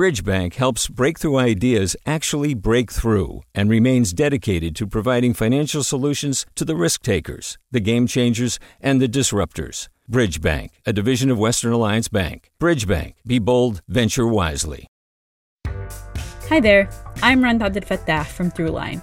Bridgebank helps breakthrough ideas actually break through and remains dedicated to providing financial solutions to the risk takers, the game changers, and the disruptors. Bridgebank, a division of Western Alliance Bank. Bridgebank, be bold, venture wisely. Hi there, I'm Rund Abdelfatah from Throughline.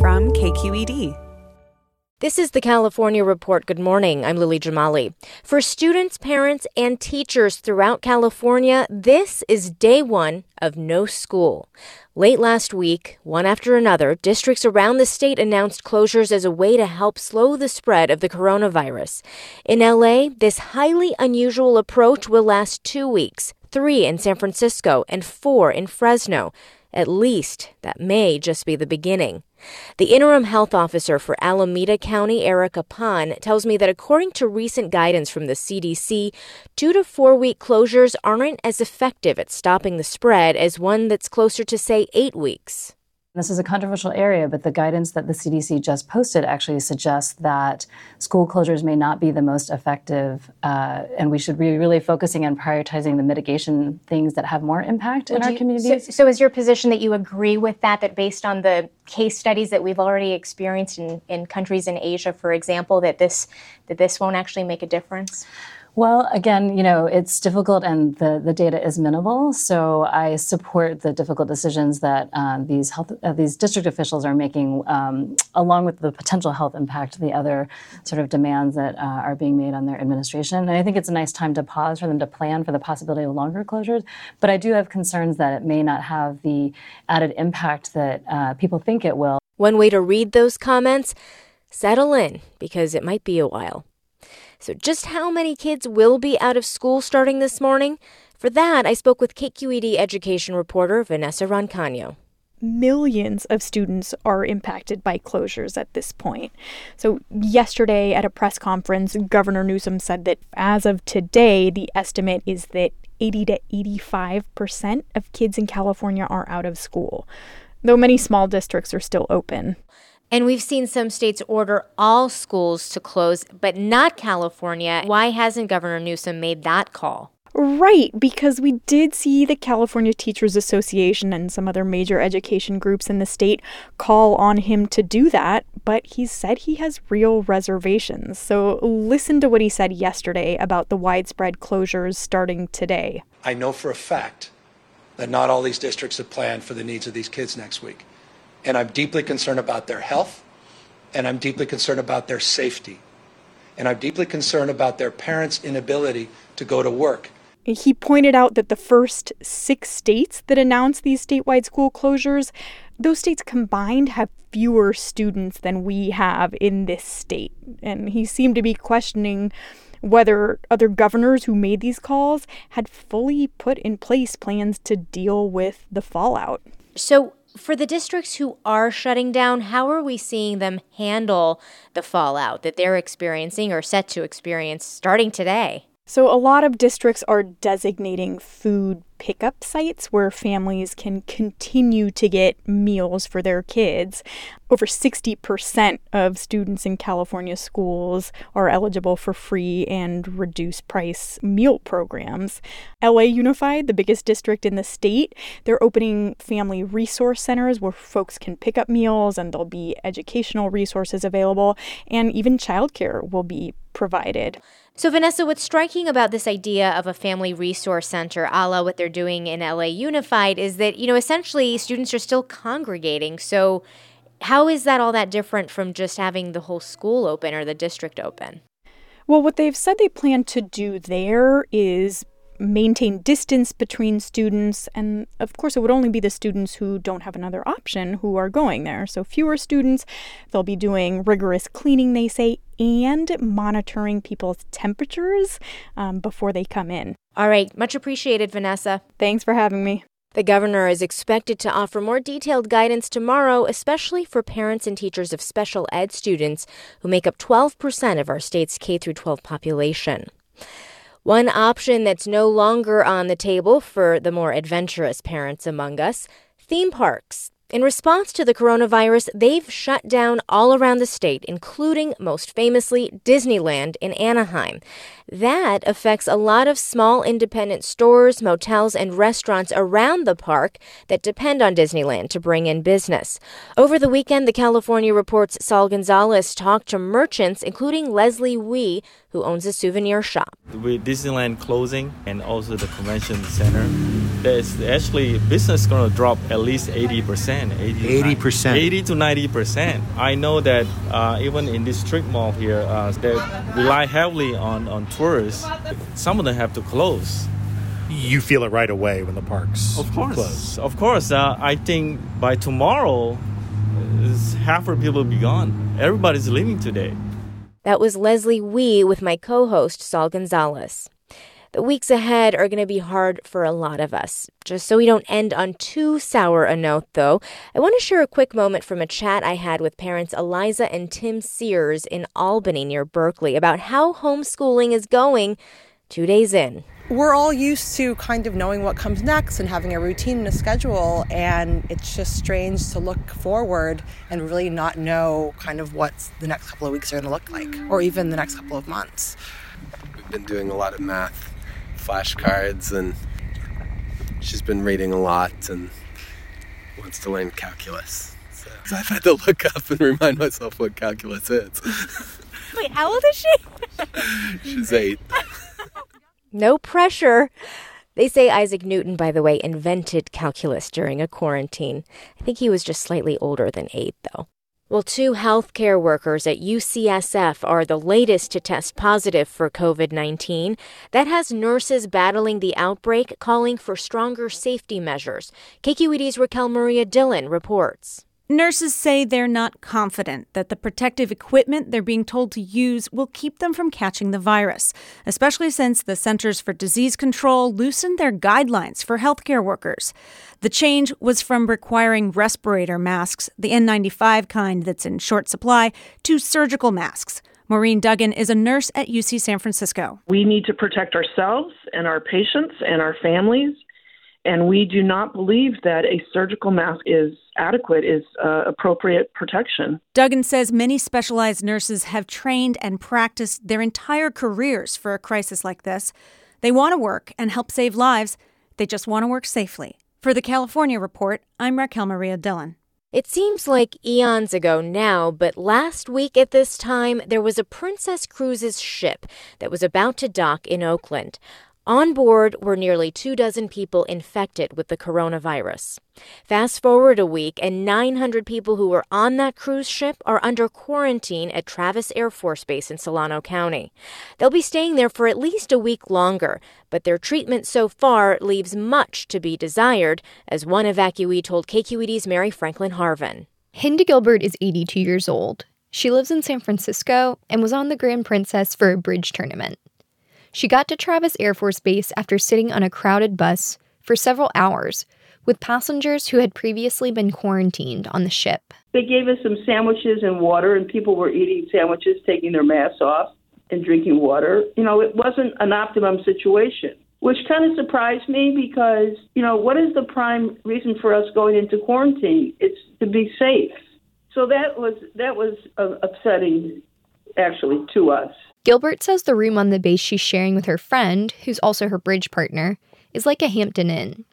From KQED. This is the California Report. Good morning. I'm Lily Jamali. For students, parents, and teachers throughout California, this is day one of no school. Late last week, one after another, districts around the state announced closures as a way to help slow the spread of the coronavirus. In LA, this highly unusual approach will last two weeks three in San Francisco and four in Fresno. At least that may just be the beginning. The interim health officer for Alameda County, Erica Pan, tells me that according to recent guidance from the CDC, two to four week closures aren't as effective at stopping the spread as one that's closer to, say, eight weeks. This is a controversial area, but the guidance that the CDC just posted actually suggests that school closures may not be the most effective, uh, and we should be really focusing on prioritizing the mitigation things that have more impact Would in our communities. So, so, is your position that you agree with that, that based on the case studies that we've already experienced in, in countries in Asia, for example, that this, that this won't actually make a difference? Well, again, you know, it's difficult and the, the data is minimal. So I support the difficult decisions that uh, these health uh, these district officials are making, um, along with the potential health impact, the other sort of demands that uh, are being made on their administration. And I think it's a nice time to pause for them to plan for the possibility of longer closures. But I do have concerns that it may not have the added impact that uh, people think it will. One way to read those comments: settle in because it might be a while. So, just how many kids will be out of school starting this morning? For that, I spoke with KQED education reporter Vanessa Rancaño millions of students are impacted by closures at this point. So, yesterday at a press conference, Governor Newsom said that as of today, the estimate is that 80 to 85% of kids in California are out of school, though many small districts are still open. And we've seen some states order all schools to close, but not California. Why hasn't Governor Newsom made that call? Right, because we did see the California Teachers Association and some other major education groups in the state call on him to do that, but he said he has real reservations. So listen to what he said yesterday about the widespread closures starting today. I know for a fact that not all these districts have planned for the needs of these kids next week. And I'm deeply concerned about their health, and I'm deeply concerned about their safety. And I'm deeply concerned about their parents' inability to go to work. He pointed out that the first six states that announced these statewide school closures, those states combined have fewer students than we have in this state. And he seemed to be questioning whether other governors who made these calls had fully put in place plans to deal with the fallout. So, for the districts who are shutting down, how are we seeing them handle the fallout that they're experiencing or set to experience starting today? So, a lot of districts are designating food pickup sites where families can continue to get meals for their kids. Over 60% of students in California schools are eligible for free and reduced price meal programs. LA Unified, the biggest district in the state, they're opening family resource centers where folks can pick up meals and there'll be educational resources available, and even childcare will be provided. So, Vanessa, what's striking about this idea of a family resource center, a la what they're doing in LA Unified, is that, you know, essentially students are still congregating. So, how is that all that different from just having the whole school open or the district open? Well, what they've said they plan to do there is maintain distance between students. And of course, it would only be the students who don't have another option who are going there. So, fewer students. They'll be doing rigorous cleaning, they say, and monitoring people's temperatures um, before they come in. All right, much appreciated, Vanessa. Thanks for having me. The governor is expected to offer more detailed guidance tomorrow, especially for parents and teachers of special ed students who make up 12% of our state's K 12 population. One option that's no longer on the table for the more adventurous parents among us theme parks. In response to the coronavirus, they've shut down all around the state, including, most famously, Disneyland in Anaheim. That affects a lot of small independent stores, motels, and restaurants around the park that depend on Disneyland to bring in business. Over the weekend, the California Report's Saul Gonzalez talked to merchants, including Leslie Wee, who owns a souvenir shop. With Disneyland closing and also the convention center, there's actually business going to drop at least 80%. 80, 80%. 80 to 90%. I know that uh, even in this strip mall here, uh, they rely heavily on, on tourists. Some of them have to close. You feel it right away when the parks of course, close. Of course. Uh, I think by tomorrow, half of people will be gone. Everybody's leaving today. That was Leslie Wee with my co host, Saul Gonzalez. The weeks ahead are going to be hard for a lot of us. Just so we don't end on too sour a note, though, I want to share a quick moment from a chat I had with parents Eliza and Tim Sears in Albany near Berkeley about how homeschooling is going two days in we're all used to kind of knowing what comes next and having a routine and a schedule and it's just strange to look forward and really not know kind of what the next couple of weeks are going to look like or even the next couple of months. We've been doing a lot of math flashcards and she's been reading a lot and wants to learn calculus. So i've had to look up and remind myself what calculus is. Wait how old is she? She's eight no pressure. They say Isaac Newton, by the way, invented calculus during a quarantine. I think he was just slightly older than eight, though. Well, two healthcare workers at UCSF are the latest to test positive for COVID 19. That has nurses battling the outbreak calling for stronger safety measures. KQED's Raquel Maria Dillon reports. Nurses say they're not confident that the protective equipment they're being told to use will keep them from catching the virus, especially since the Centers for Disease Control loosened their guidelines for healthcare workers. The change was from requiring respirator masks, the N95 kind that's in short supply, to surgical masks. Maureen Duggan is a nurse at UC San Francisco. We need to protect ourselves and our patients and our families and we do not believe that a surgical mask is adequate, is uh, appropriate protection. Duggan says many specialized nurses have trained and practiced their entire careers for a crisis like this. They want to work and help save lives. They just want to work safely. For the California Report, I'm Raquel Maria Dillon. It seems like eons ago now, but last week at this time, there was a Princess Cruises ship that was about to dock in Oakland. On board were nearly two dozen people infected with the coronavirus. Fast forward a week, and 900 people who were on that cruise ship are under quarantine at Travis Air Force Base in Solano County. They'll be staying there for at least a week longer, but their treatment so far leaves much to be desired, as one evacuee told KQED's Mary Franklin Harvin. Hinda Gilbert is 82 years old. She lives in San Francisco and was on the Grand Princess for a bridge tournament. She got to Travis Air Force Base after sitting on a crowded bus for several hours with passengers who had previously been quarantined on the ship. They gave us some sandwiches and water, and people were eating sandwiches, taking their masks off, and drinking water. You know, it wasn't an optimum situation, which kind of surprised me because, you know, what is the prime reason for us going into quarantine? It's to be safe. So that was that was uh, upsetting, actually, to us. Gilbert says the room on the base she's sharing with her friend, who's also her bridge partner, is like a Hampton Inn.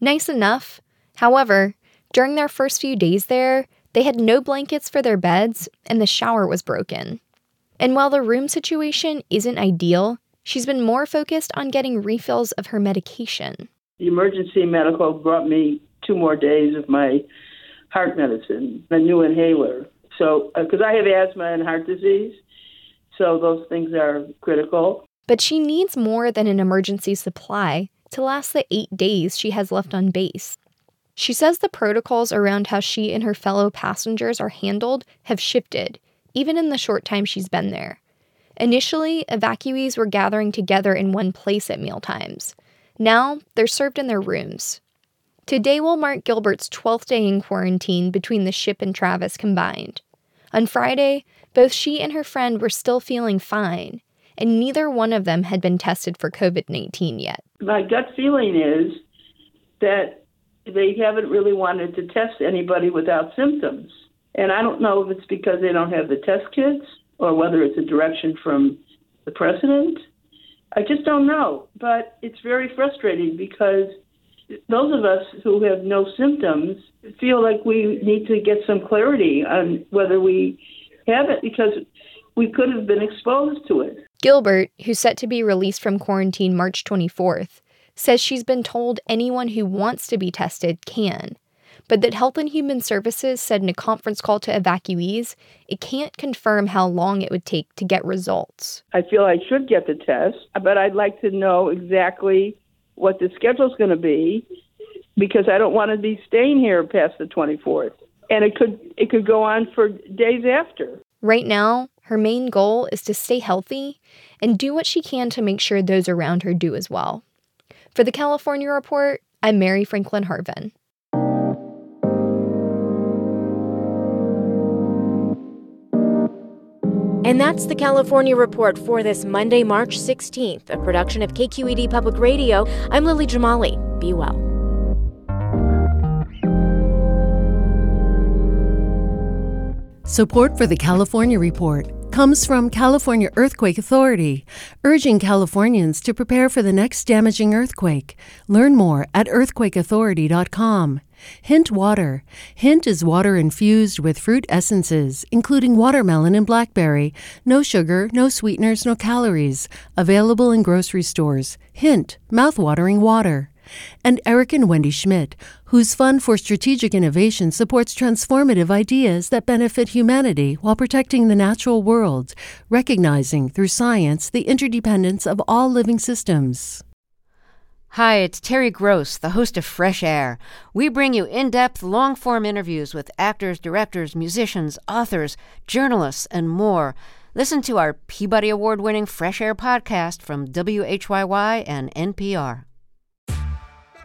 Nice enough. However, during their first few days there, they had no blankets for their beds and the shower was broken. And while the room situation isn't ideal, she's been more focused on getting refills of her medication. The emergency medical brought me two more days of my heart medicine, a new inhaler. So, because uh, I have asthma and heart disease, so those things are critical. But she needs more than an emergency supply to last the eight days she has left on base. She says the protocols around how she and her fellow passengers are handled have shifted, even in the short time she's been there. Initially, evacuees were gathering together in one place at mealtimes. Now, they're served in their rooms. Today will mark Gilbert's 12th day in quarantine between the ship and Travis combined. On Friday, both she and her friend were still feeling fine, and neither one of them had been tested for COVID 19 yet. My gut feeling is that they haven't really wanted to test anybody without symptoms. And I don't know if it's because they don't have the test kits or whether it's a direction from the president. I just don't know. But it's very frustrating because those of us who have no symptoms feel like we need to get some clarity on whether we have it because we could have been exposed to it. Gilbert, who's set to be released from quarantine March 24th, says she's been told anyone who wants to be tested can, but that Health and Human Services said in a conference call to evacuees it can't confirm how long it would take to get results. I feel I should get the test, but I'd like to know exactly what the schedule's going to be because I don't want to be staying here past the 24th. And it could it could go on for days after. Right now, her main goal is to stay healthy and do what she can to make sure those around her do as well. For the California Report, I'm Mary Franklin Harvin. And that's the California Report for this Monday, March 16th, a production of KQED Public Radio. I'm Lily Jamali. Be well. Support for the California Report comes from California Earthquake Authority, urging Californians to prepare for the next damaging earthquake. Learn more at earthquakeauthority.com. Hint Water. Hint is water infused with fruit essences, including watermelon and blackberry. No sugar, no sweeteners, no calories. Available in grocery stores. Hint, mouthwatering water. And Eric and Wendy Schmidt, whose Fund for Strategic Innovation supports transformative ideas that benefit humanity while protecting the natural world, recognizing through science the interdependence of all living systems. Hi, it's Terry Gross, the host of Fresh Air. We bring you in depth, long form interviews with actors, directors, musicians, authors, journalists, and more. Listen to our Peabody Award winning Fresh Air podcast from WHYY and NPR.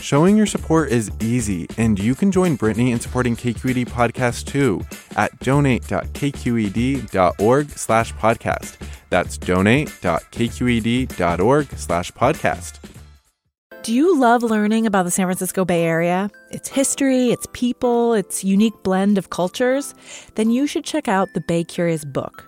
Showing your support is easy, and you can join Brittany in supporting KQED Podcast too at donate.kqed.org slash podcast. That's donate.kqed.org slash podcast. Do you love learning about the San Francisco Bay Area? Its history, its people, its unique blend of cultures? Then you should check out the Bay Curious book.